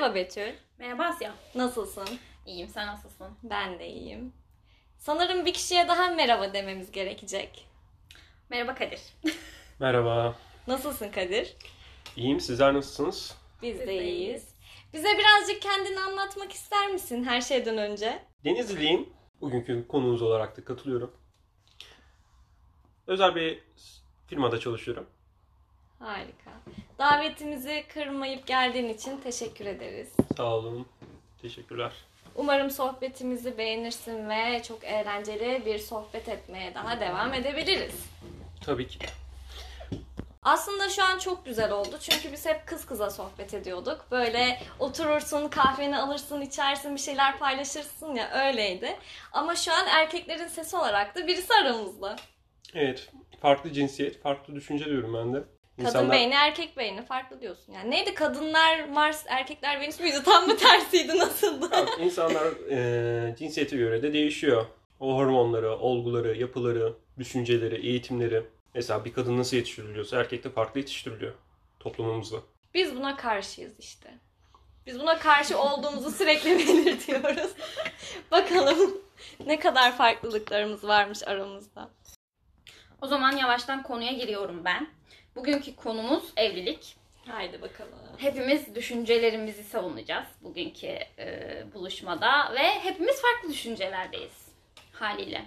Merhaba Betül. Merhaba Asya. Nasılsın? İyiyim, sen nasılsın? Ben de iyiyim. Sanırım bir kişiye daha merhaba dememiz gerekecek. Merhaba Kadir. Merhaba. Nasılsın Kadir? İyiyim. Sizler nasılsınız? Biz Biz de de iyiyiz. iyiyiz. Bize birazcık kendini anlatmak ister misin her şeyden önce? Denizliliyim. Bugünkü konuğunuz olarak da katılıyorum. Özel bir firmada çalışıyorum. Harika. Davetimizi kırmayıp geldiğin için teşekkür ederiz. Sağ olun. Teşekkürler. Umarım sohbetimizi beğenirsin ve çok eğlenceli bir sohbet etmeye daha devam edebiliriz. Tabii ki. Aslında şu an çok güzel oldu çünkü biz hep kız kıza sohbet ediyorduk. Böyle oturursun, kahveni alırsın, içersin, bir şeyler paylaşırsın ya öyleydi. Ama şu an erkeklerin sesi olarak da birisi aramızda. Evet. Farklı cinsiyet, farklı düşünce diyorum ben de. Kadın beyni, erkek beyni farklı diyorsun. Yani neydi kadınlar Mars, erkekler Venüs müydü? Tam mı tersiydi, nasıldı? Evet, insanlar e, cinsiyete göre de değişiyor. O hormonları, olguları, yapıları, düşünceleri, eğitimleri. Mesela bir kadın nasıl yetiştiriliyorsa erkek de farklı yetiştiriliyor toplumumuzda. Biz buna karşıyız işte. Biz buna karşı olduğumuzu sürekli belirtiyoruz. Bakalım ne kadar farklılıklarımız varmış aramızda. O zaman yavaştan konuya giriyorum ben. Bugünkü konumuz evlilik. Haydi bakalım. Hepimiz düşüncelerimizi savunacağız bugünkü e, buluşmada ve hepimiz farklı düşüncelerdeyiz haliyle.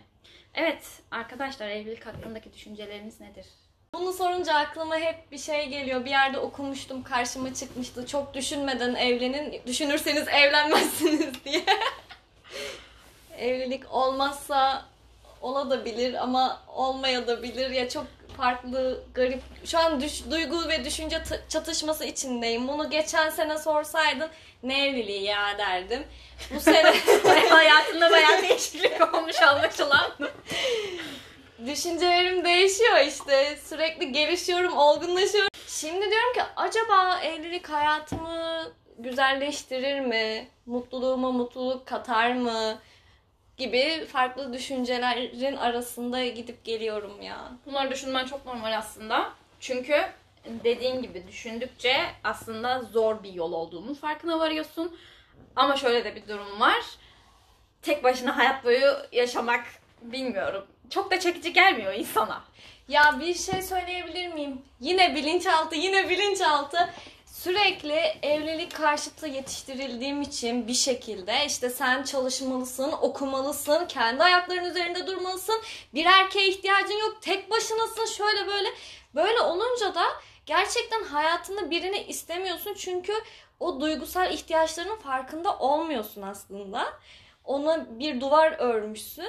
Evet arkadaşlar evlilik hakkındaki düşünceleriniz nedir? Bunu sorunca aklıma hep bir şey geliyor. Bir yerde okumuştum, karşıma çıkmıştı. Çok düşünmeden evlenin, düşünürseniz evlenmezsiniz diye. Evlilik olmazsa olabilir ama olmayabilir ya çok farklı, garip. Şu an düş, duygu ve düşünce çatışması içindeyim. Bunu geçen sene sorsaydın ne evliliği ya derdim. Bu sene Hayatında bayağı değişiklik olmuş anlaşılan. Düşüncelerim değişiyor işte. Sürekli gelişiyorum, olgunlaşıyorum. Şimdi diyorum ki acaba evlilik hayatımı güzelleştirir mi? Mutluluğuma mutluluk katar mı? Gibi farklı düşüncelerin arasında gidip geliyorum ya. Bunları düşünmen çok normal aslında. Çünkü dediğin gibi düşündükçe aslında zor bir yol olduğunun farkına varıyorsun. Ama şöyle de bir durum var. Tek başına hayat boyu yaşamak bilmiyorum. Çok da çekici gelmiyor insana. Ya bir şey söyleyebilir miyim? Yine bilinçaltı, yine bilinçaltı. Sürekli evlilik karşıtı yetiştirildiğim için bir şekilde işte sen çalışmalısın, okumalısın, kendi ayaklarının üzerinde durmalısın. Bir erkeğe ihtiyacın yok, tek başınasın şöyle böyle. Böyle olunca da gerçekten hayatında birini istemiyorsun çünkü o duygusal ihtiyaçlarının farkında olmuyorsun aslında. Ona bir duvar örmüşsün.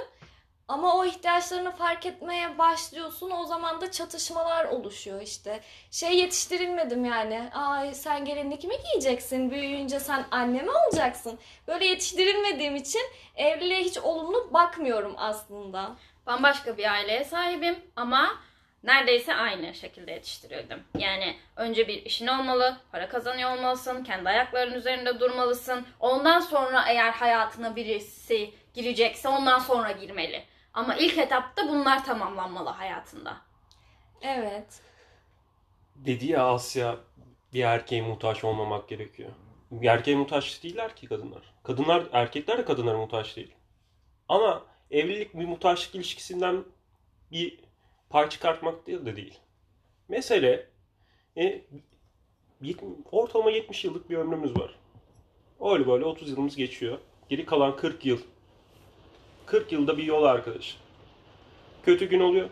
Ama o ihtiyaçlarını fark etmeye başlıyorsun. O zaman da çatışmalar oluşuyor işte. Şey yetiştirilmedim yani. Ay sen gelinlik mi giyeceksin? Büyüyünce sen anne mi olacaksın? Böyle yetiştirilmediğim için evliliğe hiç olumlu bakmıyorum aslında. Bambaşka bir aileye sahibim ama neredeyse aynı şekilde yetiştirildim. Yani önce bir işin olmalı, para kazanıyor olmalısın, kendi ayaklarının üzerinde durmalısın. Ondan sonra eğer hayatına birisi girecekse ondan sonra girmeli. Ama ilk etapta bunlar tamamlanmalı hayatında. Evet. Dedi ya Asya bir erkeğe muhtaç olmamak gerekiyor. Bir erkeğe muhtaç değiller ki kadınlar. Kadınlar, erkekler de kadınlara muhtaç değil. Ama evlilik bir muhtaçlık ilişkisinden bir pay çıkartmak değil de değil. Mesele e, ortalama 70 yıllık bir ömrümüz var. Öyle böyle 30 yılımız geçiyor. Geri kalan 40 yıl. 40 yılda bir yol arkadaş. Kötü gün oluyor.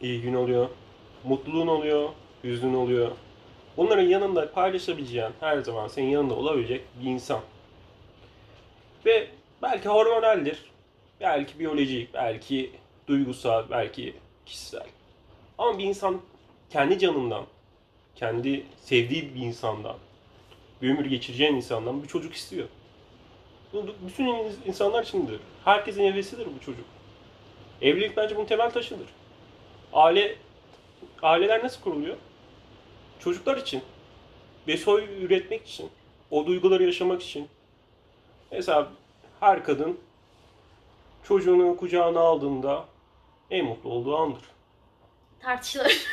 iyi gün oluyor. Mutluluğun oluyor. Hüznün oluyor. Bunların yanında paylaşabileceğin, her zaman senin yanında olabilecek bir insan. Ve belki hormonaldir. Belki biyolojik, belki duygusal, belki kişisel. Ama bir insan kendi canından, kendi sevdiği bir insandan, bir ömür geçireceğin insandan bir çocuk istiyor. Bu bütün insanlar içindir. Herkesin hevesidir bu çocuk. Evlilik bence bunun temel taşıdır. Aile aileler nasıl kuruluyor? Çocuklar için ve soy üretmek için, o duyguları yaşamak için. Mesela her kadın çocuğunu kucağına aldığında en mutlu olduğu andır. Tartışılır.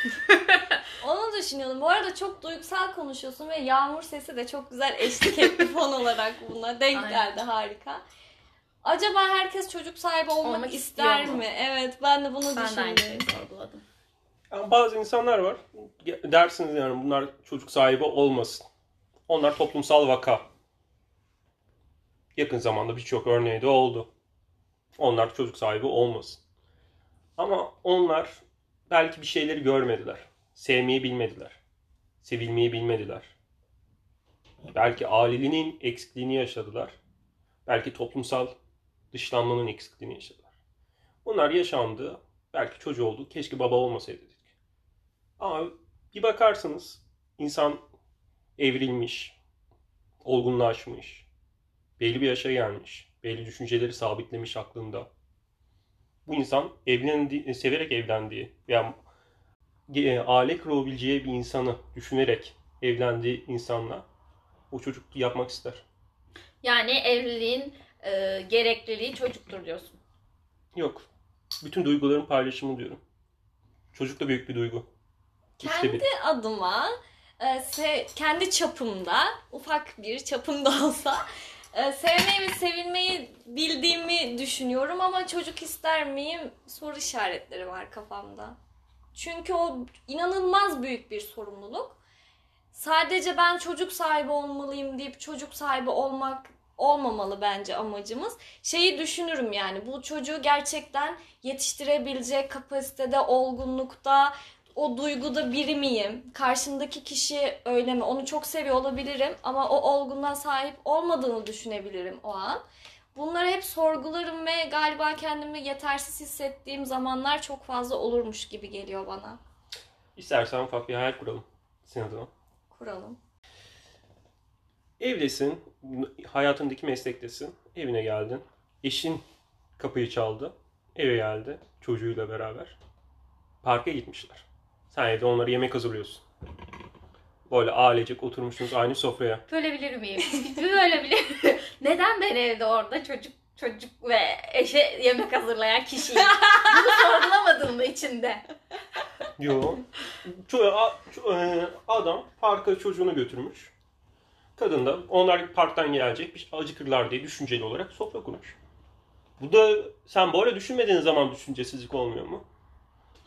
Onu düşünüyordum. Bu arada çok duygusal konuşuyorsun ve yağmur sesi de çok güzel eşlik etti fon olarak buna. Denk Aynen. geldi harika. Acaba herkes çocuk sahibi olmak, Olmak ister mi? Evet ben de bunu Ben düşündüm. şeyi sorguladım. Ama bazı insanlar var. Dersiniz yani bunlar çocuk sahibi olmasın. Onlar toplumsal vaka. Yakın zamanda birçok örneği de oldu. Onlar çocuk sahibi olmasın. Ama onlar belki bir şeyleri görmediler. Sevmeyi bilmediler. Sevilmeyi bilmediler. Belki aileliğinin eksikliğini yaşadılar. Belki toplumsal dışlanmanın eksikliğini yaşadılar. Bunlar yaşandı. Belki çocuğu oldu. Keşke baba olmasaydı dedik. Ama bir bakarsınız insan evrilmiş, olgunlaşmış, belli bir yaşa gelmiş, belli düşünceleri sabitlemiş aklında. Bu insan evlendi, severek evlendiği veya e, aile kurabileceği bir insanı düşünerek evlendiği insanla o çocuk yapmak ister. Yani evliliğin e, gerekliliği çocuktur diyorsun. Yok. Bütün duyguların paylaşımı diyorum. Çocuk da büyük bir duygu. İkide bir. Kendi adıma e, se- kendi çapımda ufak bir çapımda olsa e, sevmeyi ve sevilmeyi bildiğimi düşünüyorum ama çocuk ister miyim soru işaretleri var kafamda. Çünkü o inanılmaz büyük bir sorumluluk. Sadece ben çocuk sahibi olmalıyım deyip çocuk sahibi olmak olmamalı bence amacımız. Şeyi düşünürüm yani bu çocuğu gerçekten yetiştirebilecek kapasitede, olgunlukta, o duyguda biri miyim? Karşımdaki kişi öyle mi? Onu çok seviyor olabilirim ama o olgunluğa sahip olmadığını düşünebilirim o an. Bunları hep sorgularım ve galiba kendimi yetersiz hissettiğim zamanlar çok fazla olurmuş gibi geliyor bana. İstersen ufak bir hayal kuralım. Senin adına. Kuralım. Evdesin, hayatındaki meslektesin, evine geldin. Eşin kapıyı çaldı, eve geldi çocuğuyla beraber. Parka gitmişler. Sen evde onlara yemek hazırlıyorsun. Böyle ailecek oturmuşsunuz aynı sofraya. Bölebilir miyim? Bölebilir miyim? Neden ben evde orada çocuk çocuk ve eşe yemek hazırlayan kişiyim? Bunu sorgulamadın mı içinde? Yo. Ço- a- ço- e, adam parka çocuğunu götürmüş. Kadın da onlar parktan gelecek bir acıkırlar diye düşünceli olarak sofra kurmuş. Bu da sen böyle düşünmediğin zaman düşüncesizlik olmuyor mu?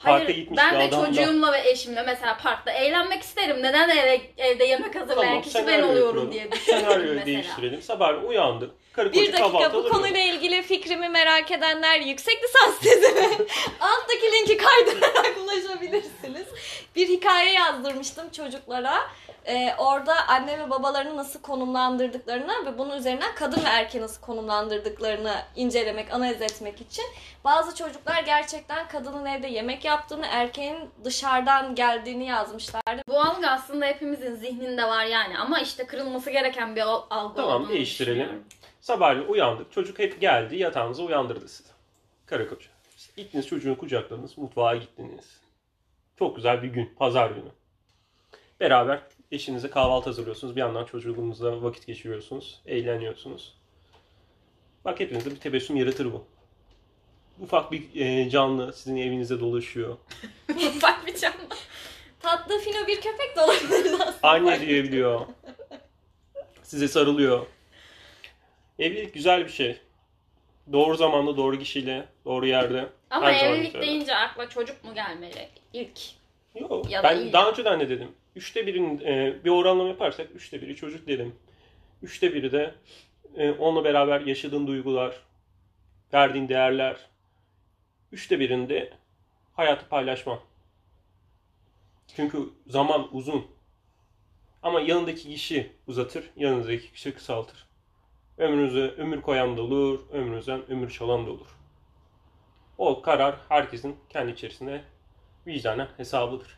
Parka Hayır gitmiş ben bir de çocuğumla ve eşimle mesela parkta eğlenmek isterim. Neden eve, evde yemek hazırlayan Tamam, kişi ben senaryoyu oluyorum kuralım. diye düşündüm Senaryoyu mesela. değiştirelim. Sabah uyandık. Karı koca Bir dakika bu konuyla ilgili fikrimi merak edenler yüksek lisans tezimi alttaki linki kaydırarak ulaşabilirsiniz. Bir hikaye yazdırmıştım çocuklara. Ee, orada anne ve babalarını nasıl konumlandırdıklarını ve bunun üzerinden kadın ve erkeği nasıl konumlandırdıklarını incelemek, analiz etmek için. Bazı çocuklar gerçekten kadının evde yemek yaptığını, erkeğin dışarıdan geldiğini yazmışlardı. Bu algı aslında hepimizin zihninde var yani ama işte kırılması gereken bir al- algı Tamam, değiştirelim. Sabahleyin uyandık. Çocuk hep geldi yatağınıza uyandırdı sizi. Karı koca. Gittiniz çocuğunu kucakladınız. Mutfağa gittiniz. Çok güzel bir gün. Pazar günü. Beraber eşinize kahvaltı hazırlıyorsunuz. Bir yandan çocuğunuzla vakit geçiriyorsunuz. Eğleniyorsunuz. Bak hepinizde bir tebessüm yaratır bu. Ufak bir e, canlı sizin evinizde dolaşıyor. Ufak bir canlı. Tatlı fino bir köpek aslında. Anne diyebiliyor. Size sarılıyor. Evlilik güzel bir şey. Doğru zamanda, doğru kişiyle, doğru yerde. Ama her zaman evlilik güzel. deyince akla çocuk mu gelmeli ilk? Yok. Ya da ben iyi daha önceden de dedim. Üçte birin e, bir oranlama yaparsak üçte biri çocuk dedim. Üçte biri de e, onunla beraber yaşadığın duygular, verdiğin değerler. Üçte birinde hayatı paylaşma. Çünkü zaman uzun. Ama yanındaki kişi uzatır, yanınızdaki kişi kısaltır. Ömrünüze ömür koyan da olur, ömrünüzden ömür çalan da olur. O karar herkesin kendi içerisinde vicdanen hesabıdır.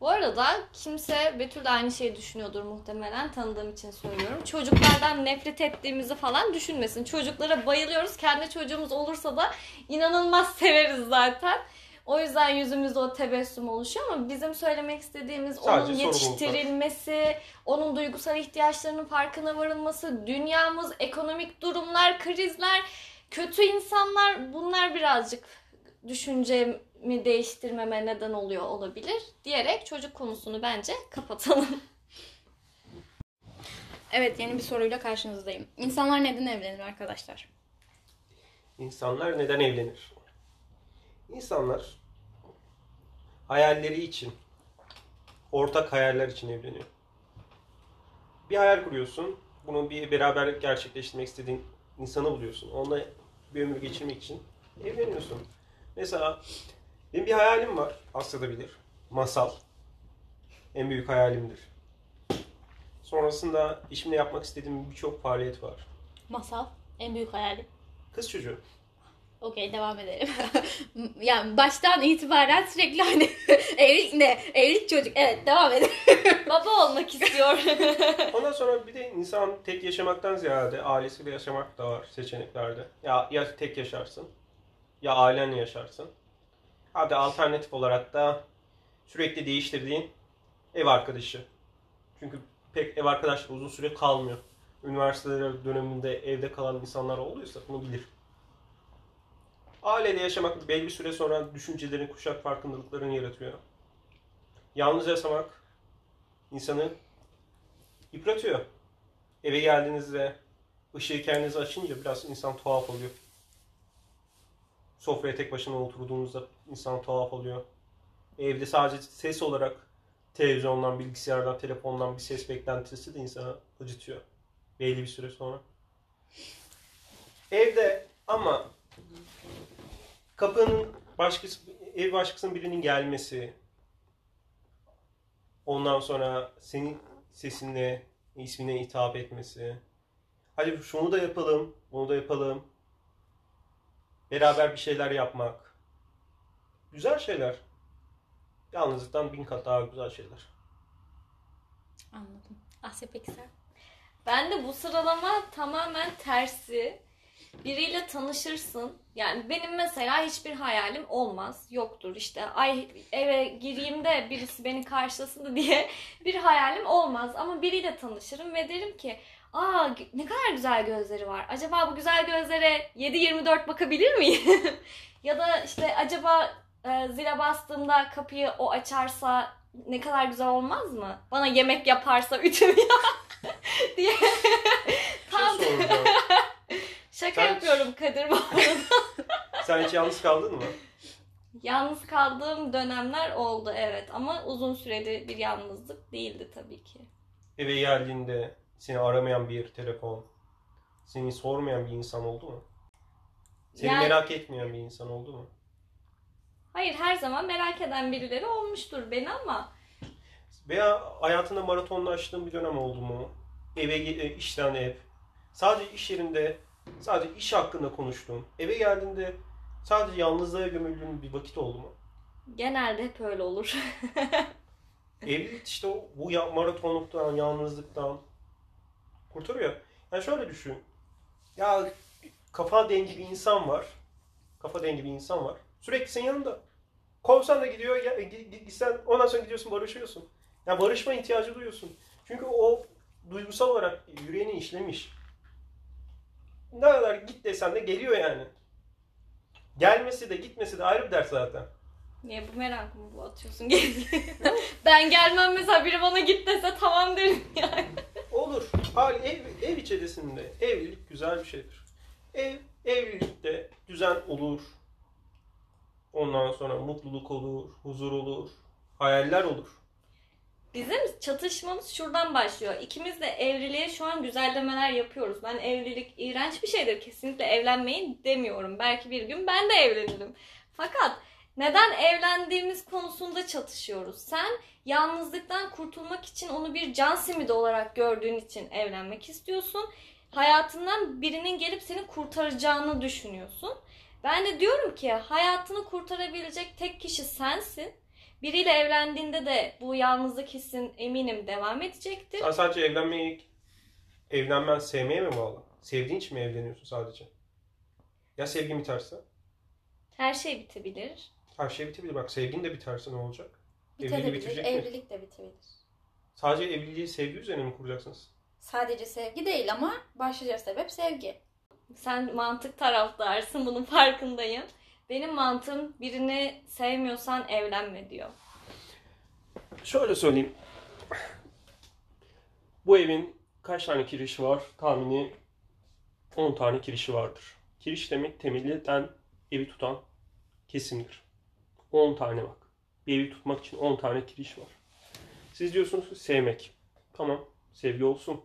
Bu arada kimse Betül de aynı şeyi düşünüyordur muhtemelen tanıdığım için söylüyorum. Çocuklardan nefret ettiğimizi falan düşünmesin. Çocuklara bayılıyoruz. Kendi çocuğumuz olursa da inanılmaz severiz zaten. O yüzden yüzümüzde o tebessüm oluşuyor ama bizim söylemek istediğimiz Sadece onun yetiştirilmesi, onun duygusal ihtiyaçlarının farkına varılması, dünyamız, ekonomik durumlar, krizler, kötü insanlar bunlar birazcık düşüncemi değiştirmeme neden oluyor olabilir diyerek çocuk konusunu bence kapatalım. Evet yeni bir soruyla karşınızdayım. İnsanlar neden evlenir arkadaşlar? İnsanlar neden evlenir? İnsanlar hayalleri için, ortak hayaller için evleniyor. Bir hayal kuruyorsun, bunu bir beraber gerçekleştirmek istediğin insanı buluyorsun. Onunla bir ömür geçirmek için evleniyorsun. Mesela benim bir hayalim var, Asya'da bilir. Masal. En büyük hayalimdir. Sonrasında işimle yapmak istediğim birçok faaliyet var. Masal. En büyük hayalim. Kız çocuğu. Okey devam edelim. yani baştan itibaren sürekli hani evlilik ne? Evlilik çocuk. Evet devam edelim. Baba olmak istiyor. Ondan sonra bir de insan tek yaşamaktan ziyade ailesiyle yaşamak da var seçeneklerde. Ya ya tek yaşarsın ya ailenle yaşarsın. Hadi alternatif olarak da sürekli değiştirdiğin ev arkadaşı. Çünkü pek ev arkadaşlığı uzun süre kalmıyor. Üniversite döneminde evde kalan insanlar olduysa bunu bilir. Aileyle yaşamak belli süre sonra düşüncelerin, kuşak farkındalıklarını yaratıyor. Yalnız yaşamak insanı yıpratıyor. Eve geldiğinizde ışığı kendinize açınca biraz insan tuhaf oluyor. Sofraya tek başına oturduğunuzda insan tuhaf oluyor. Evde sadece ses olarak televizyondan, bilgisayardan, telefondan bir ses beklentisi de insanı acıtıyor. Belli bir süre sonra. Evde ama kapının başkası, ev başkasının birinin gelmesi, ondan sonra senin sesinle ismine hitap etmesi. Hadi şunu da yapalım, bunu da yapalım. Beraber bir şeyler yapmak. Güzel şeyler. Yalnızlıktan bin kat daha güzel şeyler. Anladım. Asya peki sen? Ben de bu sıralama tamamen tersi. Biriyle tanışırsın. Yani benim mesela hiçbir hayalim olmaz. Yoktur işte. Ay eve gireyim de birisi beni karşılasın da diye bir hayalim olmaz. Ama biriyle tanışırım ve derim ki Aa ne kadar güzel gözleri var. Acaba bu güzel gözlere 7-24 bakabilir miyim? ya da işte acaba e, zile bastığımda kapıyı o açarsa ne kadar güzel olmaz mı? Bana yemek yaparsa ütümü diye. Tam. Şaka Sen- yapıyorum Kadir arada. Sen hiç yalnız kaldın mı? Yalnız kaldığım dönemler oldu evet ama uzun süreli bir yalnızlık değildi tabii ki. Eve geldiğinde seni aramayan bir telefon, seni sormayan bir insan oldu mu? Seni Yani- merak etmeyen bir insan oldu mu? Hayır her zaman merak eden birileri olmuştur beni ama Veya hayatında maratonlaştığın bir dönem oldu mu? Eve ge- e, işten ev. Sadece iş yerinde sadece iş hakkında konuştuğun. Eve geldiğinde sadece yalnızlığa gömüldüğün bir vakit oldu mu? genelde hep öyle olur. Evlilik işte o- bu ya- maratonluktan, yalnızlıktan kurtarıyor. Yani şöyle düşün. Ya kafa dengi bir insan var. Kafa dengi bir insan var. Sürekli senin yanında. Kovsan da gidiyor, ya, gi- gi- gitsen ondan sonra gidiyorsun barışıyorsun. Ya barışma ihtiyacı duyuyorsun. Çünkü o duygusal olarak yüreğine işlemiş. Ne kadar git desen de geliyor yani. Gelmesi de gitmesi de ayrı bir ders zaten. Niye bu merakımı bu atıyorsun geri? ben gelmem mesela biri bana git dese tamam derim yani. Olur. Hal ev, ev içerisinde evlilik güzel bir şeydir. Ev, evlilikte düzen olur. Ondan sonra mutluluk olur, huzur olur, hayaller olur. Bizim çatışmamız şuradan başlıyor. İkimiz de evliliğe şu an güzellemeler yapıyoruz. Ben evlilik iğrenç bir şeydir. Kesinlikle evlenmeyin demiyorum. Belki bir gün ben de evlenirim. Fakat neden evlendiğimiz konusunda çatışıyoruz. Sen yalnızlıktan kurtulmak için onu bir can simidi olarak gördüğün için evlenmek istiyorsun. Hayatından birinin gelip seni kurtaracağını düşünüyorsun. Ben de diyorum ki hayatını kurtarabilecek tek kişi sensin. Biriyle evlendiğinde de bu yalnızlık hissin eminim devam edecektir. Sen sadece evlenmeyi, evlenmen sevmeye mi bağlı? Sevdiğin için mi evleniyorsun sadece? Ya sevgin biterse? Her şey bitebilir. Her şey bitebilir. Bak sevgin de biterse ne olacak? Evliliği Bitebilir, bitirecek mi? evlilik de bitebilir. Sadece evliliği sevgi üzerine mi kuracaksınız? Sadece sevgi değil ama başlıca sebep sevgi. Sen mantık taraftarsın bunun farkındayım. Benim mantığım birini sevmiyorsan evlenme diyor. Şöyle söyleyeyim. Bu evin kaç tane kirişi var? Tahmini 10 tane kirişi vardır. Kiriş demek temelden evi tutan kesimdir. 10 tane bak. Bir evi tutmak için 10 tane kiriş var. Siz diyorsunuz sevmek. Tamam, sevgi olsun.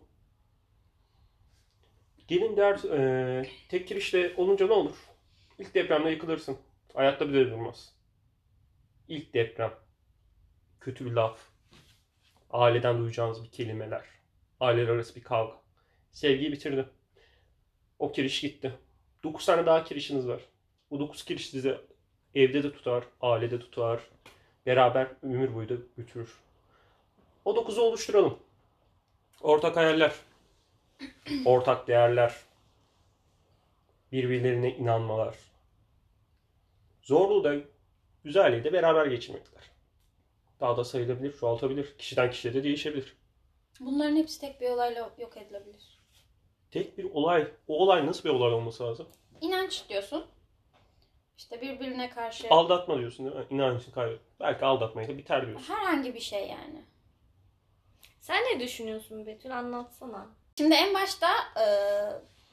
Gelin der, e, tek kirişle olunca ne olur? İlk depremde yıkılırsın. Ayakta bile durmaz. İlk deprem. Kötü bir laf. Aileden duyacağınız bir kelimeler. Aileler arası bir kavga. Sevgiyi bitirdi. O kiriş gitti. 9 tane daha kirişiniz var. Bu 9 kiriş sizi evde de tutar, ailede tutar. Beraber ömür boyu da götürür. O 9'u oluşturalım. Ortak hayaller. Ortak değerler. Birbirlerine inanmalar. Zorluğu da güzelliği de beraber geçirmekler. Daha da sayılabilir, çoğaltabilir. Kişiden kişiye de değişebilir. Bunların hepsi tek bir olayla yok edilebilir. Tek bir olay, o olay nasıl bir olay olması lazım? İnanç diyorsun. İşte birbirine karşı Aldatma diyorsun değil mi? İnancını kaybet. Belki aldatmayla biter diyorsun. herhangi bir şey yani. Sen ne düşünüyorsun Betül? Anlatsana. Şimdi en başta e,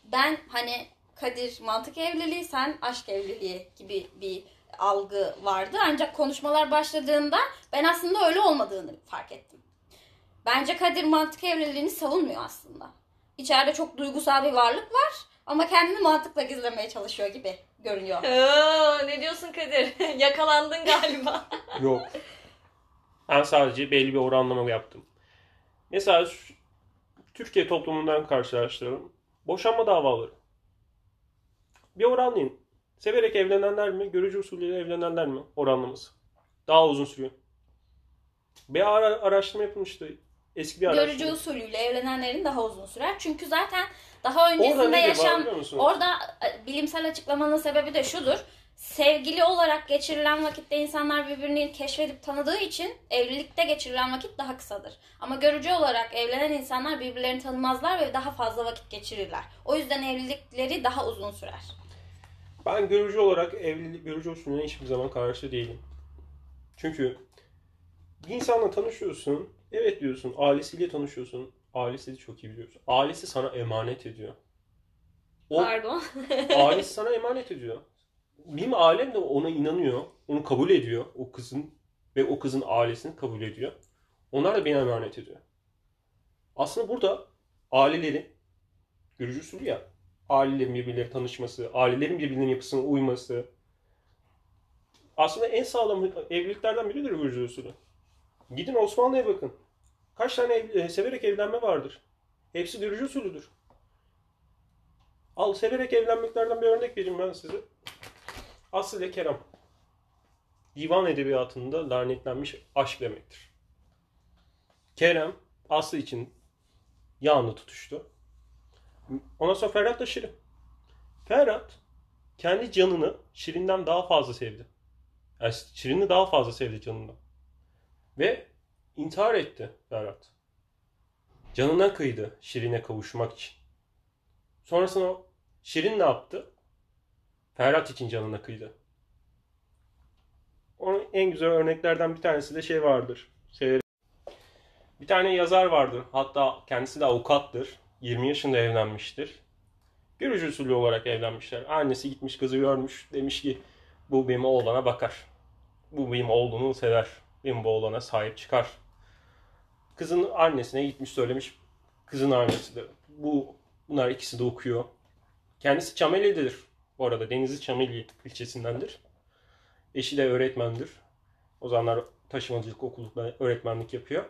ben hani Kadir mantık evliliği, sen aşk evliliği gibi bir algı vardı. Ancak konuşmalar başladığında ben aslında öyle olmadığını fark ettim. Bence Kadir mantık evliliğini savunmuyor aslında. İçeride çok duygusal bir varlık var ama kendini mantıkla gizlemeye çalışıyor gibi görünüyor. Oo, ne diyorsun Kadir? Yakalandın galiba. Yok. Ben sadece belli bir oranlama yaptım. Mesela Türkiye toplumundan karşılaştıralım. Boşanma davaları. Bir oranlayın. Severek evlenenler mi, görücü usulüyle evlenenler mi oranlaması? Daha uzun sürüyor. Bir ara, araştırma yapılmıştı. Eski bir araştırma. Görücü usulüyle evlenenlerin daha uzun sürer. Çünkü zaten daha Orada öncesinde var yaşam musun? Orada e, bilimsel açıklamanın sebebi de şudur. Sevgili olarak geçirilen vakitte insanlar birbirini keşfedip tanıdığı için evlilikte geçirilen vakit daha kısadır. Ama görücü olarak evlenen insanlar birbirlerini tanımazlar ve daha fazla vakit geçirirler. O yüzden evlilikleri daha uzun sürer. Ben görücü olarak evlilik, görücü usulüne hiçbir zaman karşı değilim. Çünkü bir insanla tanışıyorsun, evet diyorsun, ailesiyle tanışıyorsun, ailesi de çok iyi biliyorsun. Ailesi sana emanet ediyor. O Pardon. ailesi sana emanet ediyor. Benim ailem de ona inanıyor, onu kabul ediyor, o kızın ve o kızın ailesini kabul ediyor. Onlar da beni emanet ediyor. Aslında burada aileleri, görücü usulü ya, ailelerin birbirleri tanışması, ailelerin birbirlerinin yapısına uyması. Aslında en sağlam evliliklerden biridir görücü usulü. Gidin Osmanlı'ya bakın. Kaç tane ev- e, severek evlenme vardır. Hepsi görücü usulüdür. Al severek evlenmeklerden bir örnek vereyim ben size. Aslı Kerem. Divan edebiyatında lanetlenmiş aşk demektir. Kerem Aslı için yağını tutuştu. Ondan sonra Ferhat da Şirin. Ferhat kendi canını Şirin'den daha fazla sevdi. Yani Şirin'i daha fazla sevdi canından. Ve intihar etti Ferhat. Canına kıydı Şirin'e kavuşmak için. Sonrasında Şirin ne yaptı? Ferhat için canına kıydı. Onun en güzel örneklerden bir tanesi de şey vardır. Severek. Bir tane yazar vardır. Hatta kendisi de avukattır. 20 yaşında evlenmiştir. Görücü usulü olarak evlenmişler. Annesi gitmiş kızı görmüş. Demiş ki bu benim oğlana bakar. Bu benim oğlumu sever. Benim bu oğlana sahip çıkar. Kızın annesine gitmiş söylemiş. Kızın annesi de bu bunlar ikisi de okuyor. Kendisi Çameli'dedir. Bu arada Denizli Çameli ilçesindendir. Eşi de öğretmendir. O zamanlar taşımacılık okulunda öğretmenlik yapıyor.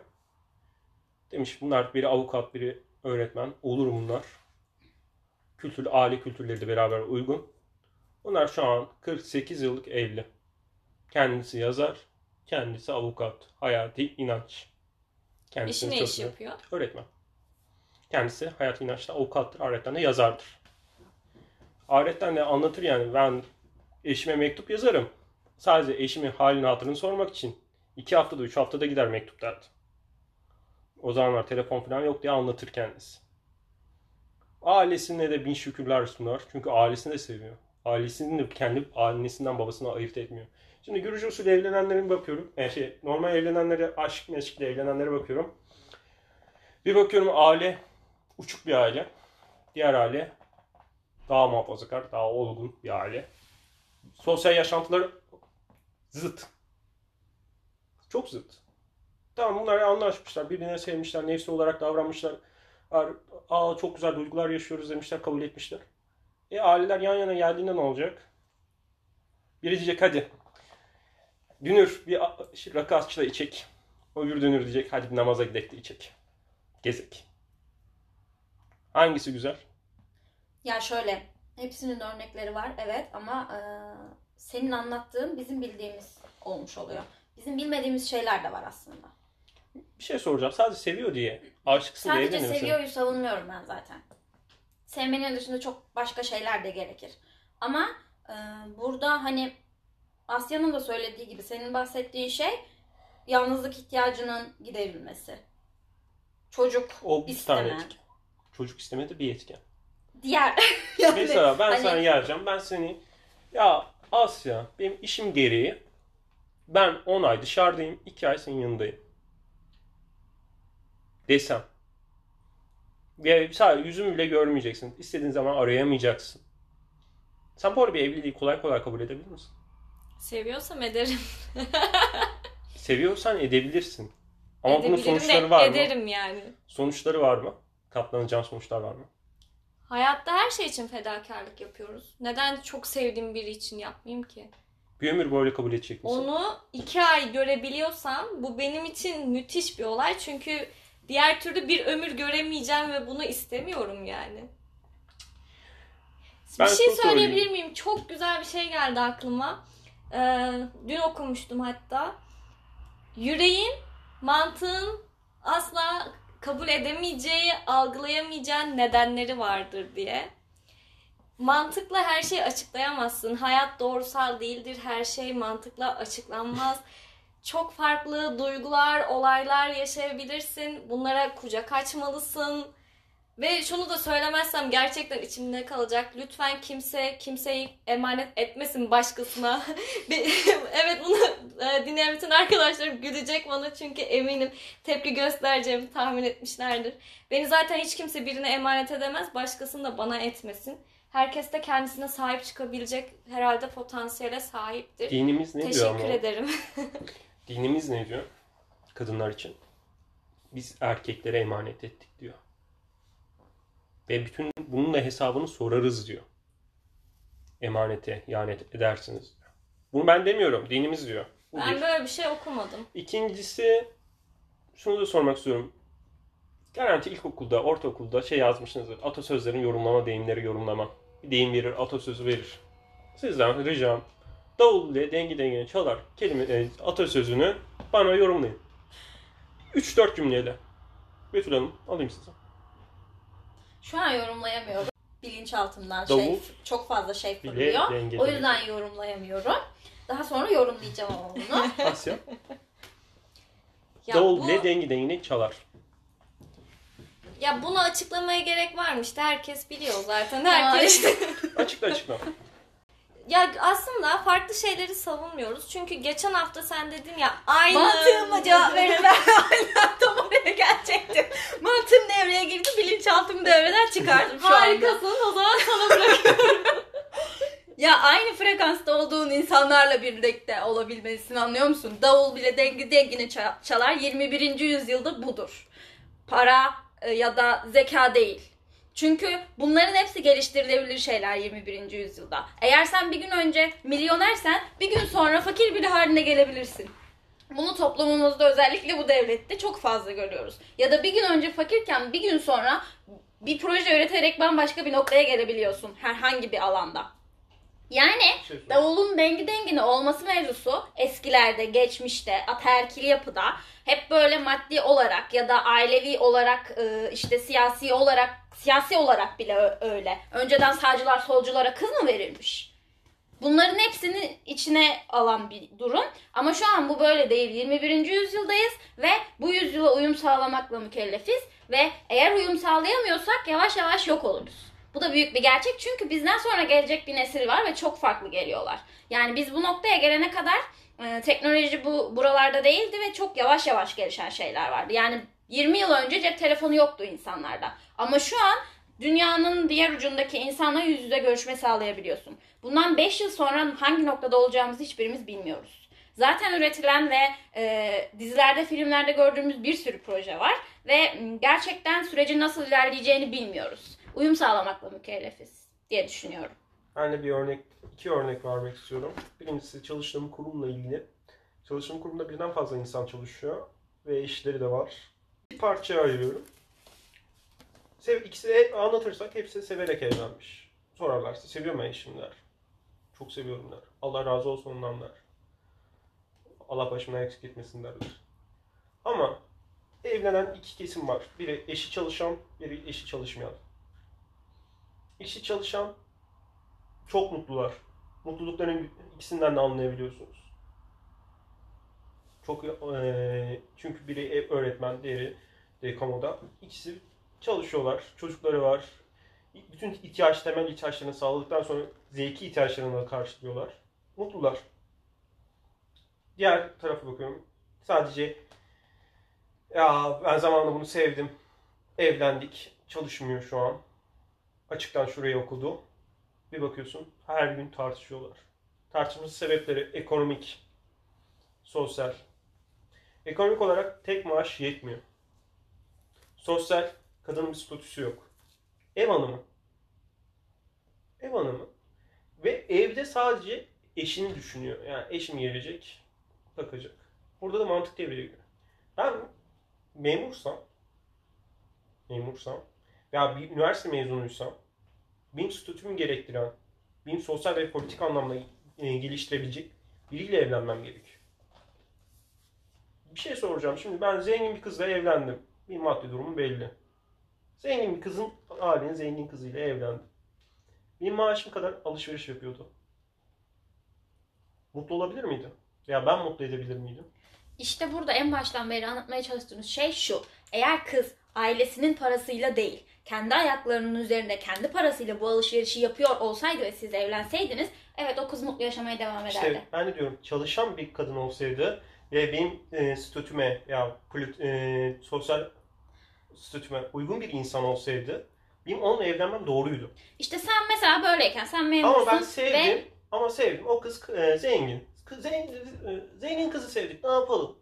Demiş bunlar biri avukat, biri öğretmen. Olur bunlar. Kültür, aile kültürleri de beraber uygun. Bunlar şu an 48 yıllık evli. Kendisi yazar, kendisi avukat. Hayati inanç. İşi Kendisini ne iş yapıyor? Öğretmen. Kendisi hayat inançta avukattır, ahiretten de yazardır. Ahiretten de anlatır yani ben eşime mektup yazarım. Sadece eşimin halini hatırını sormak için. iki haftada, üç haftada gider mektup derdi. O zamanlar telefon falan yok diye anlatır kendisi. Ailesine de bin şükürler sunar. Çünkü ailesini de seviyor. Ailesinin de kendi annesinden babasından ayırt etmiyor. Şimdi görücü usulü evlenenlerin bakıyorum. Yani şey, normal evlenenlere, aşk meşkle evlenenlere bakıyorum. Bir bakıyorum aile uçuk bir aile. Diğer aile daha muhafazakar, daha olgun bir aile. Sosyal yaşantıları zıt. Çok zıt. Tamam bunlar anlaşmışlar, birbirine sevmişler, nefsi olarak davranmışlar. Aa çok güzel duygular yaşıyoruz demişler, kabul etmişler. E aileler yan yana geldiğinde ne olacak? Biri diyecek hadi. Dünür bir rakı açla içek. Öbür dünür diyecek hadi namaza gidek de içek. Gezek. Hangisi güzel? Ya şöyle, hepsinin örnekleri var evet ama e, senin anlattığın bizim bildiğimiz olmuş oluyor. Bizim bilmediğimiz şeyler de var aslında. Bir şey soracağım. Sadece seviyor diye aşıksın diye Sadece seviyoryu savunmuyorum ben zaten. Sevmenin dışında çok başka şeyler de gerekir. Ama e, burada hani Asya'nın da söylediği gibi senin bahsettiğin şey yalnızlık ihtiyacının giderilmesi. Çocuk O isteme. Çocuk istemedi bir etken. Diğer yani, Mesela ben hani- sana geleceğim. Ben seni ya Asya benim işim gereği ben 10 ay dışarıdayım. 2 ay senin yanındayım. Desem. Ya sadece yüzümü bile görmeyeceksin. İstediğin zaman arayamayacaksın. Sen bu arada bir evliliği kolay kolay kabul edebilir misin? Seviyorsam ederim. Seviyorsan edebilirsin. Ama bunun Edebilirim de sonuçları var mı? ederim yani. Sonuçları var mı? Katlanacağın sonuçlar var mı? Hayatta her şey için fedakarlık yapıyoruz. Neden çok sevdiğim biri için yapmayayım ki? Bir ömür böyle kabul edecek misin? Onu iki ay görebiliyorsam bu benim için müthiş bir olay. Çünkü diğer türlü bir ömür göremeyeceğim ve bunu istemiyorum yani. Ben bir şey söyleyebilir miyim? Çok güzel bir şey geldi aklıma. Ee, dün okumuştum hatta. Yüreğin, mantığın asla kabul edemeyeceği, algılayamayacağı nedenleri vardır diye. Mantıkla her şeyi açıklayamazsın. Hayat doğrusal değildir. Her şey mantıkla açıklanmaz. Çok farklı duygular, olaylar yaşayabilirsin. Bunlara kucak açmalısın. Ve şunu da söylemezsem gerçekten içimde kalacak. Lütfen kimse kimseyi emanet etmesin başkasına. Evet bunu e, dinleyen bütün arkadaşlarım gülecek bana çünkü eminim tepki göstereceğimi tahmin etmişlerdir. Beni zaten hiç kimse birine emanet edemez. Başkasını da bana etmesin. Herkes de kendisine sahip çıkabilecek herhalde potansiyele sahiptir. Dinimiz ne diyor ama? Teşekkür ederim. Dinimiz ne diyor? Kadınlar için. Biz erkeklere emanet ettik diyor. Ve bütün bunun da hesabını sorarız diyor. Emanete ihanet edersiniz diyor. Bunu ben demiyorum. Dinimiz diyor. Bu Ben bir. böyle bir şey okumadım. İkincisi şunu da sormak istiyorum. Garanti ilkokulda, ortaokulda şey yazmışsınızdır. Atasözlerin yorumlama, deyimleri yorumlama. Bir deyim verir, atasözü verir. Sizden ricam davul ile dengi dengine çalar kelime e, atasözünü bana yorumlayın. 3-4 cümleyle. Betül Hanım alayım sizi. Şu an yorumlayamıyorum. Bilinçaltımdan Davul. şey çok fazla şey Bile fırlıyor. denge O yüzden yorumlayamıyorum. Daha sonra yorumlayacağım ama bunu. Asya. Ya davul bu- ile dengi dengine çalar. Ya bunu açıklamaya gerek var mı? İşte herkes biliyor zaten. Herkes. Açıkla açıkla. Ya aslında farklı şeyleri savunmuyoruz. Çünkü geçen hafta sen dedin ya aynı Mantığıma cevap verir ben hala tam oraya gelecektim. Mantığım devreye girdi, bilinçaltımı devreden çıkardım şu anda. Harikasın o zaman sana bırakıyorum. Ya aynı frekansta olduğun insanlarla birlikte olabilmelisin anlıyor musun? Davul bile dengi dengine ça- çalar. 21. yüzyılda budur. Para e, ya da zeka değil. Çünkü bunların hepsi geliştirilebilir şeyler 21. yüzyılda. Eğer sen bir gün önce milyonersen bir gün sonra fakir biri haline gelebilirsin. Bunu toplumumuzda özellikle bu devlette çok fazla görüyoruz. Ya da bir gün önce fakirken bir gün sonra bir proje üreterek bambaşka bir noktaya gelebiliyorsun herhangi bir alanda. Yani şey davulun dengi dengine olması mevzusu eskilerde, geçmişte, ataerkil yapıda hep böyle maddi olarak ya da ailevi olarak e, işte siyasi olarak siyasi olarak bile öyle. Önceden sağcılar solculara kız mı verilmiş? Bunların hepsini içine alan bir durum. Ama şu an bu böyle değil. 21. yüzyıldayız ve bu yüzyıla uyum sağlamakla mükellefiz. Ve eğer uyum sağlayamıyorsak yavaş yavaş yok oluruz. Bu da büyük bir gerçek çünkü bizden sonra gelecek bir nesil var ve çok farklı geliyorlar. Yani biz bu noktaya gelene kadar e, teknoloji bu buralarda değildi ve çok yavaş yavaş gelişen şeyler vardı. Yani 20 yıl önce cep telefonu yoktu insanlarda. Ama şu an dünyanın diğer ucundaki insanla yüz yüze görüşme sağlayabiliyorsun. Bundan 5 yıl sonra hangi noktada olacağımızı hiçbirimiz bilmiyoruz. Zaten üretilen ve e, dizilerde, filmlerde gördüğümüz bir sürü proje var ve gerçekten sürecin nasıl ilerleyeceğini bilmiyoruz. Uyum sağlamakla mükellefiz diye düşünüyorum. Ben de bir örnek, iki örnek vermek istiyorum. Birincisi çalıştığım kurumla ilgili. Çalıştığım kurumda birden fazla insan çalışıyor ve işleri de var. Bir parçaya ayırıyorum. Sev, ikisi de anlatırsak hepsi severek evlenmiş. Sorarlarsa seviyor mu eşim der. Çok seviyorum der. Allah razı olsun ondan der. Allah başımdan eksik etmesin derler. Ama evlenen iki kesim var. Biri eşi çalışan, biri eşi çalışmayan. Eşi çalışan çok mutlular. Mutlulukların ikisinden de anlayabiliyorsunuz. Çok eee, çünkü biri öğretmen, diğeri de kamuda. İkisi çalışıyorlar, çocukları var. Bütün ihtiyaç, temel ihtiyaçlarını sağladıktan sonra zevki ihtiyaçlarını da karşılıyorlar. Mutlular. Diğer tarafa bakıyorum. Sadece ya ben zamanında bunu sevdim. Evlendik. Çalışmıyor şu an. Açıktan şurayı okudu. Bir bakıyorsun her gün tartışıyorlar. Tartışması sebepleri ekonomik, sosyal. Ekonomik olarak tek maaş yetmiyor. Sosyal, kadının bir statüsü yok. Ev hanımı. Ev hanımı. Ve evde sadece eşini düşünüyor. Yani eşim gelecek, bakacak. Burada da mantık devreye giriyor. Ben memursam, memursam veya bir üniversite mezunuysam benim statümü gerektiren, benim sosyal ve politik anlamda e, geliştirebilecek biriyle evlenmem gerekiyor. Bir şey soracağım. Şimdi ben zengin bir kızla evlendim. Benim maddi durumum belli. Zengin bir kızın, ailenin zengin kızıyla evlendim. Benim maaşım kadar alışveriş yapıyordu. Mutlu olabilir miydi? Ya ben mutlu edebilir miydim? İşte burada en baştan beri anlatmaya çalıştığımız şey şu. Eğer kız ailesinin parasıyla değil, kendi ayaklarının üzerinde kendi parasıyla bu alışverişi yapıyor olsaydı ve siz evlenseydiniz, evet o kız mutlu yaşamaya devam ederdi. İşte ben de diyorum çalışan bir kadın olsaydı ve benim e, statüme ya polit- e, sosyal statüme uygun bir insan olsaydı benim onunla evlenmem doğruydu. İşte sen mesela böyleyken sen Ama memnunsun ben sevdim. ve Ama sevdim. O kız e, zengin. Kız, zengin, e, zengin kızı sevdik. Ne yapalım?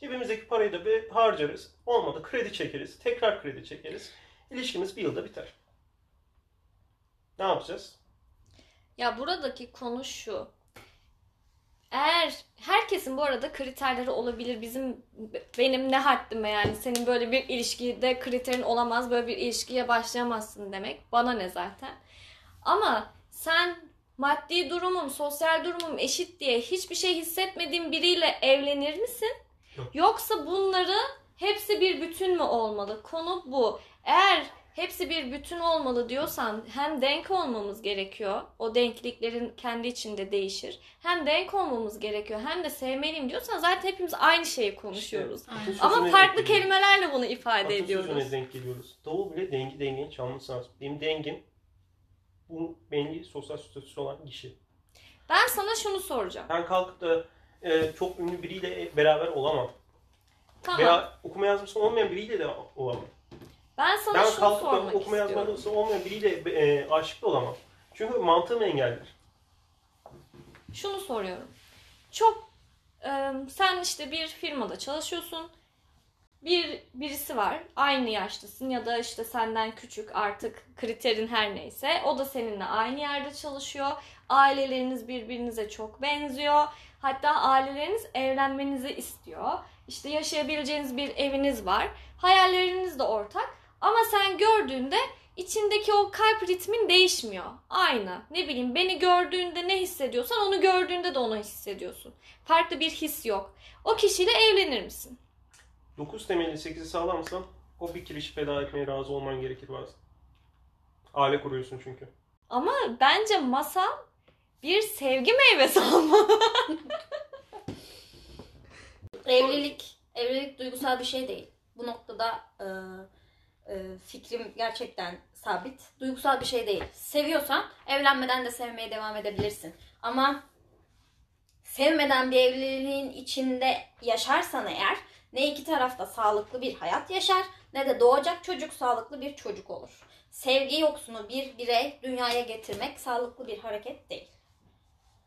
Cebimizdeki parayı da bir harcarız. Olmadı kredi çekeriz. Tekrar kredi çekeriz. İlişkimiz bir yılda biter. Ne yapacağız? Ya buradaki konu şu. Eğer herkesin bu arada kriterleri olabilir. Bizim benim ne haddime yani senin böyle bir ilişkide kriterin olamaz. Böyle bir ilişkiye başlayamazsın demek. Bana ne zaten. Ama sen maddi durumum, sosyal durumum eşit diye hiçbir şey hissetmediğin biriyle evlenir misin? Yok. Yoksa bunları hepsi bir bütün mü olmalı? Konu bu. Eğer hepsi bir bütün olmalı diyorsan hem denk olmamız gerekiyor. O denkliklerin kendi içinde değişir. Hem denk olmamız gerekiyor hem de sevmeliyim diyorsan zaten hepimiz aynı şeyi konuşuyoruz. Bütün Ama farklı denk geliyoruz. kelimelerle bunu ifade Atasözüne ediyoruz. denk geliyoruz. Davul bile dengi dengeni çalması lazım. Benim dengim bu belli sosyal statüsü olan kişi. Ben sana şunu soracağım. Ben kalkıp da e, çok ünlü biriyle beraber olamam. Tamam. Veya okuma yazması olmayan biriyle de olamam. Ben sana Ben şunu kalkıp da sormak okuma istiyorum. yazması olmayan biriyle e, aşık da olamam. Çünkü mantığım engeller. Şunu soruyorum. Çok e, sen işte bir firmada çalışıyorsun. Bir birisi var. Aynı yaştasın ya da işte senden küçük artık kriterin her neyse. O da seninle aynı yerde çalışıyor. Aileleriniz birbirinize çok benziyor. Hatta aileleriniz evlenmenizi istiyor. İşte yaşayabileceğiniz bir eviniz var. Hayalleriniz de ortak. Ama sen gördüğünde içindeki o kalp ritmin değişmiyor. Aynı. Ne bileyim beni gördüğünde ne hissediyorsan onu gördüğünde de onu hissediyorsun. Farklı bir his yok. O kişiyle evlenir misin? 9 temelli 8'i sağlamsan o bir kirişi feda etmeye razı olman gerekir bazen. Aile kuruyorsun çünkü. Ama bence masal bir sevgi meyvesi olmalı. evlilik evlilik duygusal bir şey değil. Bu noktada e, e, fikrim gerçekten sabit. Duygusal bir şey değil. Seviyorsan evlenmeden de sevmeye devam edebilirsin. Ama sevmeden bir evliliğin içinde yaşarsan eğer ne iki tarafta sağlıklı bir hayat yaşar ne de doğacak çocuk sağlıklı bir çocuk olur. Sevgi yoksunu bir birey dünyaya getirmek sağlıklı bir hareket değil.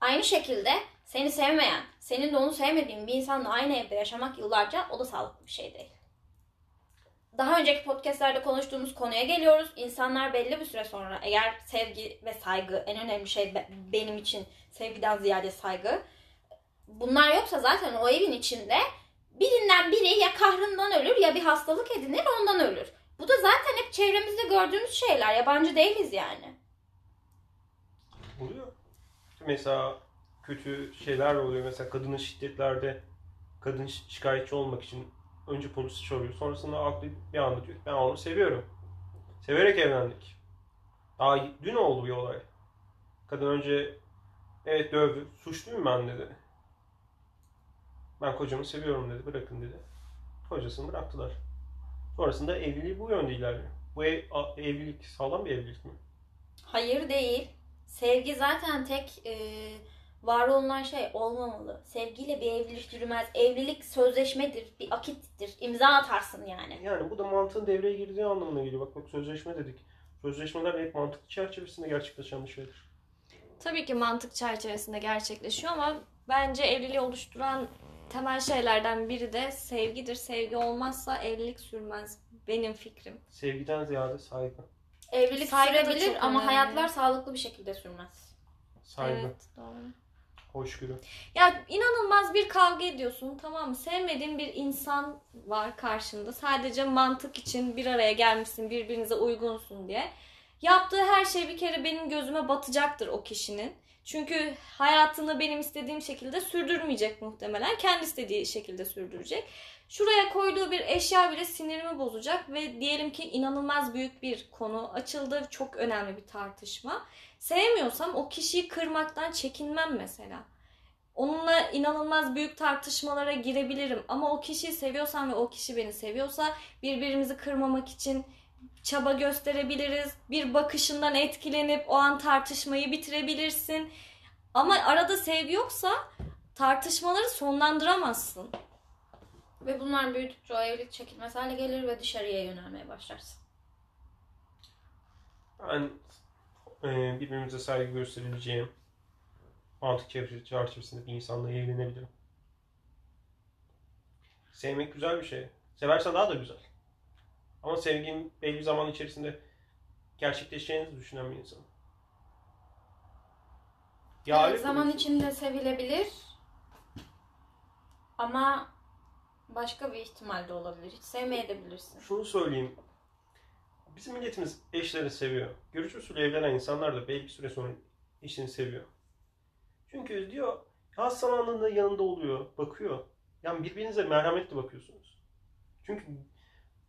Aynı şekilde seni sevmeyen, senin de onu sevmediğin bir insanla aynı evde yaşamak yıllarca o da sağlıklı bir şey değil. Daha önceki podcastlerde konuştuğumuz konuya geliyoruz. İnsanlar belli bir süre sonra eğer sevgi ve saygı en önemli şey be- benim için sevgiden ziyade saygı. Bunlar yoksa zaten o evin içinde birinden biri ya kahrından ölür ya bir hastalık edinir ondan ölür. Bu da zaten hep çevremizde gördüğümüz şeyler. Yabancı değiliz yani. Oluyor. Mesela kötü şeyler oluyor. Mesela kadının şiddetlerde kadın şi- şikayetçi olmak için önce polisi çağırıyor. Sonrasında aklı bir anda diyor ben onu seviyorum. Severek evlendik. Daha dün oldu bir olay. Kadın önce evet dövdü. Suçluyum ben dedi. Ben kocamı seviyorum dedi. Bırakın dedi. Kocasını bıraktılar. Sonrasında evliliği bu yönde ilerliyor. Bu ev, evlilik sağlam bir evlilik mi? Hayır değil. Sevgi zaten tek e, var olunan şey olmamalı. Sevgiyle bir evlilik yürümez. Evlilik sözleşmedir, bir akittir. İmza atarsın yani. Yani bu da mantığın devreye girdiği anlamına geliyor. Bak bak sözleşme dedik. Sözleşmeler hep mantık çerçevesinde gerçekleşen bir şeydir. Tabii ki mantık çerçevesinde gerçekleşiyor ama bence evliliği oluşturan temel şeylerden biri de sevgidir. Sevgi olmazsa evlilik sürmez. Benim fikrim. Sevgiden ziyade saygı. Evlilik Saygı da sürebilir çok ama önemli. hayatlar sağlıklı bir şekilde sürmez. Saygı, Evet, doğru. Hoşgörü. Ya inanılmaz bir kavga ediyorsun tamam mı? Sevmediğin bir insan var karşında. Sadece mantık için bir araya gelmişsin, birbirinize uygunsun diye. Yaptığı her şey bir kere benim gözüme batacaktır o kişinin. Çünkü hayatını benim istediğim şekilde sürdürmeyecek muhtemelen. Kendi istediği şekilde sürdürecek. Şuraya koyduğu bir eşya bile sinirimi bozacak ve diyelim ki inanılmaz büyük bir konu açıldı. Çok önemli bir tartışma. Sevmiyorsam o kişiyi kırmaktan çekinmem mesela. Onunla inanılmaz büyük tartışmalara girebilirim. Ama o kişiyi seviyorsam ve o kişi beni seviyorsa birbirimizi kırmamak için çaba gösterebiliriz. Bir bakışından etkilenip o an tartışmayı bitirebilirsin. Ama arada sevgi yoksa tartışmaları sonlandıramazsın. Ve bunlar büyüdükçe o evlilik çekilmez hale gelir ve dışarıya yönelmeye başlarsın. Ben birbirimize saygı gösterebileceğim mantık çerçeve- çerçevesinde bir insanla evlenebilirim. Sevmek güzel bir şey. Seversen daha da güzel. Ama sevgin belli bir zaman içerisinde gerçekleşeceğini düşünen bir insan. Ya Evet, zaman ki. içinde sevilebilir. Ama başka bir ihtimal de olabilir. Hiç sevmeyebilirsin. Şunu söyleyeyim. Bizim milletimiz eşlerini seviyor. Görücü usulü evlenen insanlar da belli bir süre sonra eşini seviyor. Çünkü diyor hastalandığında yanında oluyor, bakıyor. Yani birbirinize merhametli bakıyorsunuz. Çünkü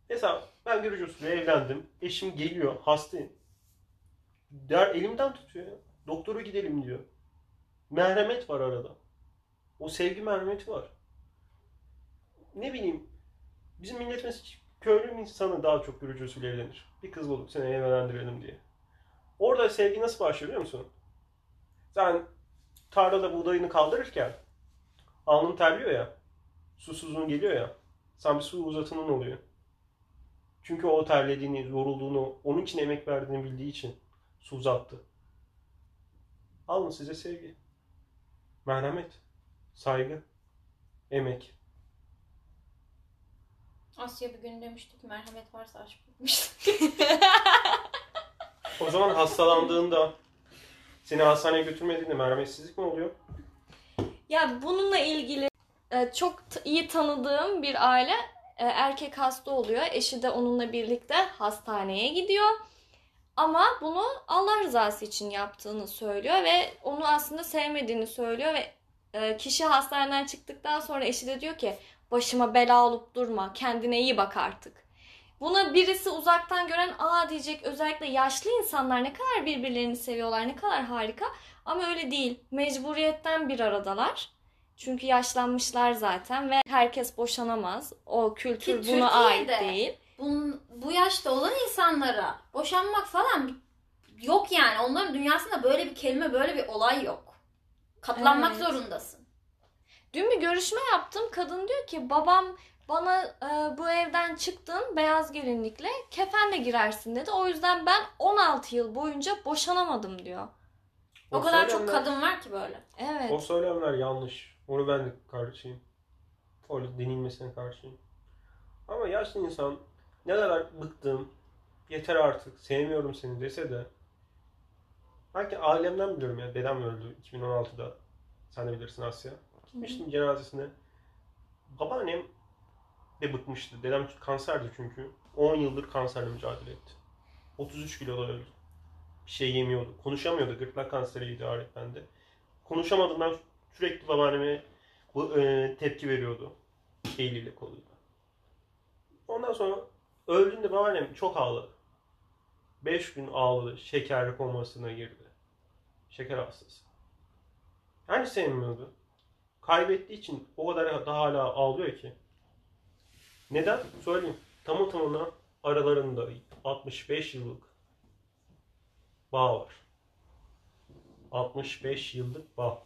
mesela ben görücü usulü evlendim. Eşim geliyor, hastayım. Der elimden tutuyor. Doktora gidelim diyor. Merhamet var arada. O sevgi merhameti var. Ne bileyim Bizim milletimiz köylü insanı daha çok usulü evlenir. Bir kız bulup seni evlendirelim diye. Orada sevgi nasıl başlıyor biliyor musun? Sen tarlada buğdayını kaldırırken alnın terliyor ya. Susuzluğun geliyor ya. Sen bir su uzatının oluyor. Çünkü o terlediğini, yorulduğunu, onun için emek verdiğini bildiği için su uzattı. Alın size sevgi. Merhamet. Saygı. Emek. Asya bir gün demişti ki merhamet varsa aşk bitmiştir. O zaman hastalandığında seni hastaneye götürmediğinde merhametsizlik mi oluyor? Ya bununla ilgili e, çok t- iyi tanıdığım bir aile e, erkek hasta oluyor. Eşi de onunla birlikte hastaneye gidiyor. Ama bunu Allah rızası için yaptığını söylüyor ve onu aslında sevmediğini söylüyor ve e, kişi hastaneden çıktıktan sonra eşi de diyor ki başıma bela olup durma kendine iyi bak artık. Buna birisi uzaktan gören aa diyecek özellikle yaşlı insanlar ne kadar birbirlerini seviyorlar ne kadar harika ama öyle değil mecburiyetten bir aradalar. Çünkü yaşlanmışlar zaten ve herkes boşanamaz. O kültür Ki buna ait Türkiye'de değil. bun, bu yaşta olan insanlara boşanmak falan yok yani. Onların dünyasında böyle bir kelime, böyle bir olay yok. Katlanmak Evet. zorundasın. Dün bir görüşme yaptım. Kadın diyor ki babam bana e, bu evden çıktın beyaz gelinlikle kefenle girersin dedi. O yüzden ben 16 yıl boyunca boşanamadım diyor. O, kadar çok kadın var ki böyle. Evet. O söylemler yanlış. Onu ben de karşıyım. Öyle denilmesine karşıyım. Ama yaşlı insan ne kadar bıktım, yeter artık, sevmiyorum seni dese de belki ailemden biliyorum ya. Dedem öldü 2016'da. Sen de bilirsin Asya. Gitmiştim cenazesine. Babaannem de bıkmıştı. Dedem kanserdi çünkü. 10 yıldır kanserle mücadele etti. 33 kiloda öldü. Bir şey yemiyordu. Konuşamıyordu. Gırtlak kanseriydi öğretmendi. Konuşamadığından sürekli babaanneme bu, e, tepki veriyordu. Eliyle koluyla. Ondan sonra öldüğünde babaannem çok ağladı. 5 gün ağladı. Şeker komasına girdi. Şeker hastası. Yani sevmiyordu. Kaybettiği için o kadar daha hala ağlıyor ki. Neden? Söyleyeyim. Tamı tamına aralarında 65 yıllık bağ var. 65 yıllık bağ.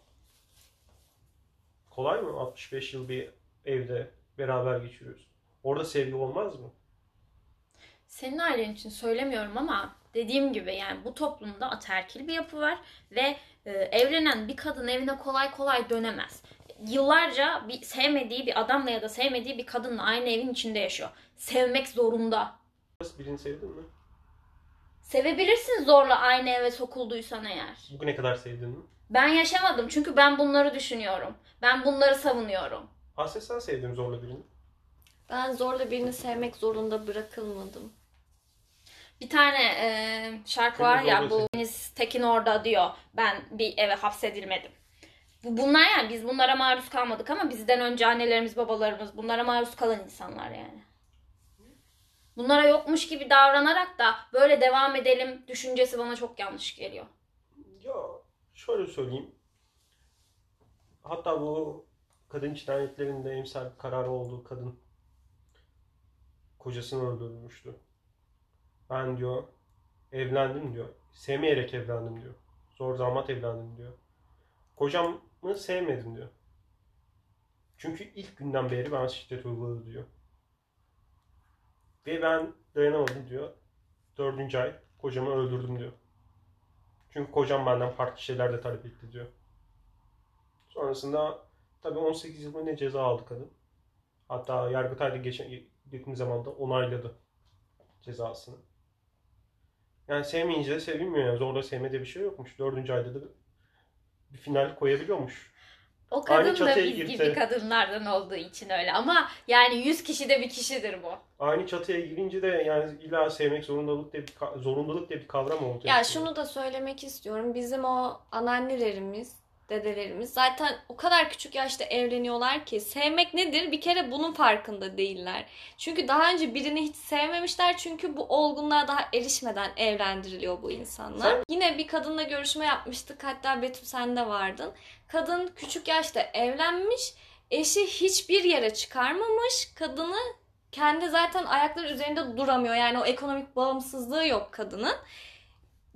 Kolay mı 65 yıl bir evde beraber geçiriyoruz? Orada sevgi olmaz mı? Senin ailen için söylemiyorum ama dediğim gibi yani bu toplumda ataerkil bir yapı var ve e, evlenen bir kadın evine kolay kolay dönemez. Yıllarca bir sevmediği bir adamla ya da sevmediği bir kadınla aynı evin içinde yaşıyor. Sevmek zorunda. Birini sevdin mi? Sevebilirsin zorla aynı eve sokulduysan eğer. Bugüne kadar sevdin mi? Ben yaşamadım çünkü ben bunları düşünüyorum. Ben bunları savunuyorum. Asya sen sevdin zorla birini. Ben zorla birini sevmek zorunda bırakılmadım. Bir tane e, şarkı Seni var ya zorla bu Deniz Tekin orada diyor. Ben bir eve hapsedilmedim. Bu- Bunlar yani biz bunlara maruz kalmadık ama bizden önce annelerimiz babalarımız bunlara maruz kalan insanlar yani. Bunlara yokmuş gibi davranarak da böyle devam edelim düşüncesi bana çok yanlış geliyor. Ya şöyle söyleyeyim. Hatta bu kadın cinayetlerinde emsal kararı olduğu kadın kocasını öldürmüştü. Ben diyor evlendim diyor. Sevmeyerek evlendim diyor. Zor damat evlendim diyor. Kocamı sevmedim diyor. Çünkü ilk günden beri bana şiddet uyguladı diyor. Ve ben dayanamadım diyor. Dördüncü ay kocamı öldürdüm diyor. Çünkü kocam benden farklı şeyler de talep etti diyor. Sonrasında tabii 18 yıl mı ne ceza aldı kadın. Hatta Yargıtay'da geçen yakın zamanda onayladı cezasını. Yani sevmeyince de sevilmiyor yani. Zorla sevmede bir şey yokmuş. Dördüncü ayda da bir final koyabiliyormuş. O Aynı kadın da çatıya biz girse- gibi kadınlardan olduğu için öyle ama yani 100 kişi de bir kişidir bu. Aynı çatıya girince de yani illa sevmek zorundalık diye bir zorundalık diye bir kavram oldu. Ya şunu da söylemek istiyorum. Bizim o anneannelerimiz, dedelerimiz zaten o kadar küçük yaşta evleniyorlar ki sevmek nedir? Bir kere bunun farkında değiller. Çünkü daha önce birini hiç sevmemişler çünkü bu olgunluğa daha erişmeden evlendiriliyor bu insanlar. Yine bir kadınla görüşme yapmıştık. Hatta Betül sen de vardın. Kadın küçük yaşta evlenmiş. Eşi hiçbir yere çıkarmamış. Kadını kendi zaten ayakları üzerinde duramıyor. Yani o ekonomik bağımsızlığı yok kadının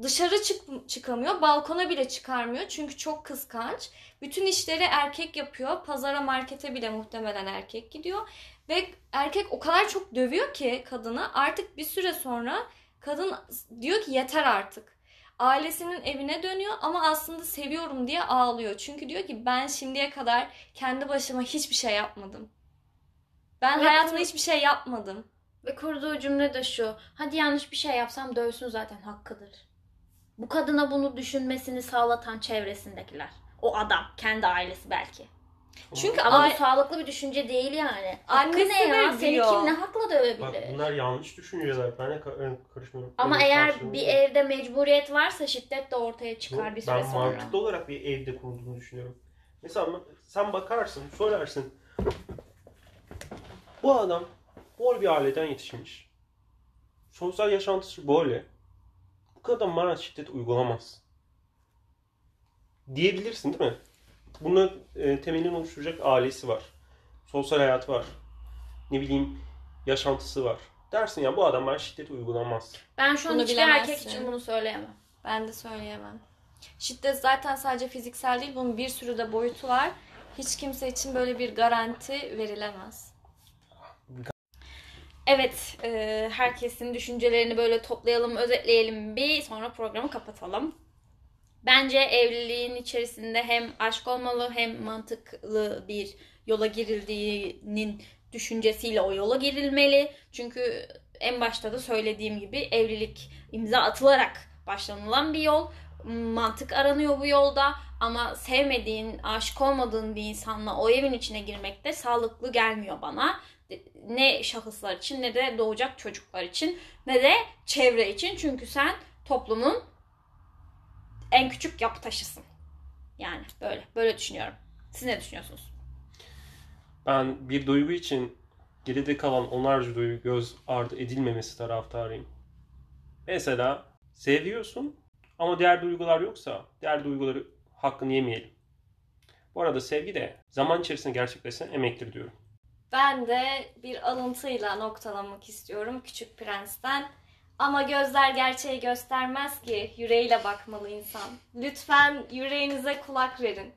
dışarı çık çıkamıyor. Balkona bile çıkarmıyor. Çünkü çok kıskanç. Bütün işleri erkek yapıyor. Pazara, markete bile muhtemelen erkek gidiyor. Ve erkek o kadar çok dövüyor ki kadını artık bir süre sonra kadın diyor ki yeter artık. Ailesinin evine dönüyor ama aslında seviyorum diye ağlıyor. Çünkü diyor ki ben şimdiye kadar kendi başıma hiçbir şey yapmadım. Ben Ve hayatımda hiçbir şey yapmadım. Ve kurduğu cümle de şu. Hadi yanlış bir şey yapsam dövsün zaten hakkıdır. Bu kadına bunu düşünmesini sağlatan çevresindekiler. O adam, kendi ailesi belki. Çünkü Ama bu sağlıklı bir düşünce değil yani. Hakkı Annesi ne ya? de Seni kim ne hakla dövebilir? Bak bunlar yanlış düşünceler. Ben de ka- karışmıyorum. Ama Benim eğer karşılığım bir yok. evde mecburiyet varsa şiddet de ortaya çıkar bir süre ben sonra. mantıklı olarak bir evde kurulduğunu düşünüyorum. Mesela sen bakarsın, söylersin. Bu adam bol bir aileden yetişmiş. Sosyal yaşantısı böyle. Bu kadar bana şiddet uygulamaz. Diyebilirsin değil mi? Bunun e, temelini oluşturacak ailesi var. Sosyal hayatı var. Ne bileyim yaşantısı var. dersin ya bu adam bana şiddet uygulamaz. Ben şu an Bunu hiçbir bilemezsin. erkek için bunu söyleyemem. Ben de söyleyemem. Şiddet zaten sadece fiziksel değil, bunun bir sürü de boyutu var. Hiç kimse için böyle bir garanti verilemez. Evet, e, herkesin düşüncelerini böyle toplayalım, özetleyelim bir sonra programı kapatalım. Bence evliliğin içerisinde hem aşk olmalı hem mantıklı bir yola girildiğinin düşüncesiyle o yola girilmeli. Çünkü en başta da söylediğim gibi evlilik imza atılarak başlanılan bir yol. Mantık aranıyor bu yolda ama sevmediğin, aşık olmadığın bir insanla o evin içine girmek de sağlıklı gelmiyor bana ne şahıslar için ne de doğacak çocuklar için ne de çevre için. Çünkü sen toplumun en küçük yapı taşısın. Yani böyle böyle düşünüyorum. Siz ne düşünüyorsunuz? Ben bir duygu için geride kalan onlarca duygu göz ardı edilmemesi taraftarıyım. Mesela seviyorsun ama diğer duygular yoksa diğer duyguları hakkını yemeyelim. Bu arada sevgi de zaman içerisinde gerçekleşen emektir diyorum. Ben de bir alıntıyla noktalamak istiyorum Küçük Prens'ten. Ama gözler gerçeği göstermez ki yüreğiyle bakmalı insan. Lütfen yüreğinize kulak verin.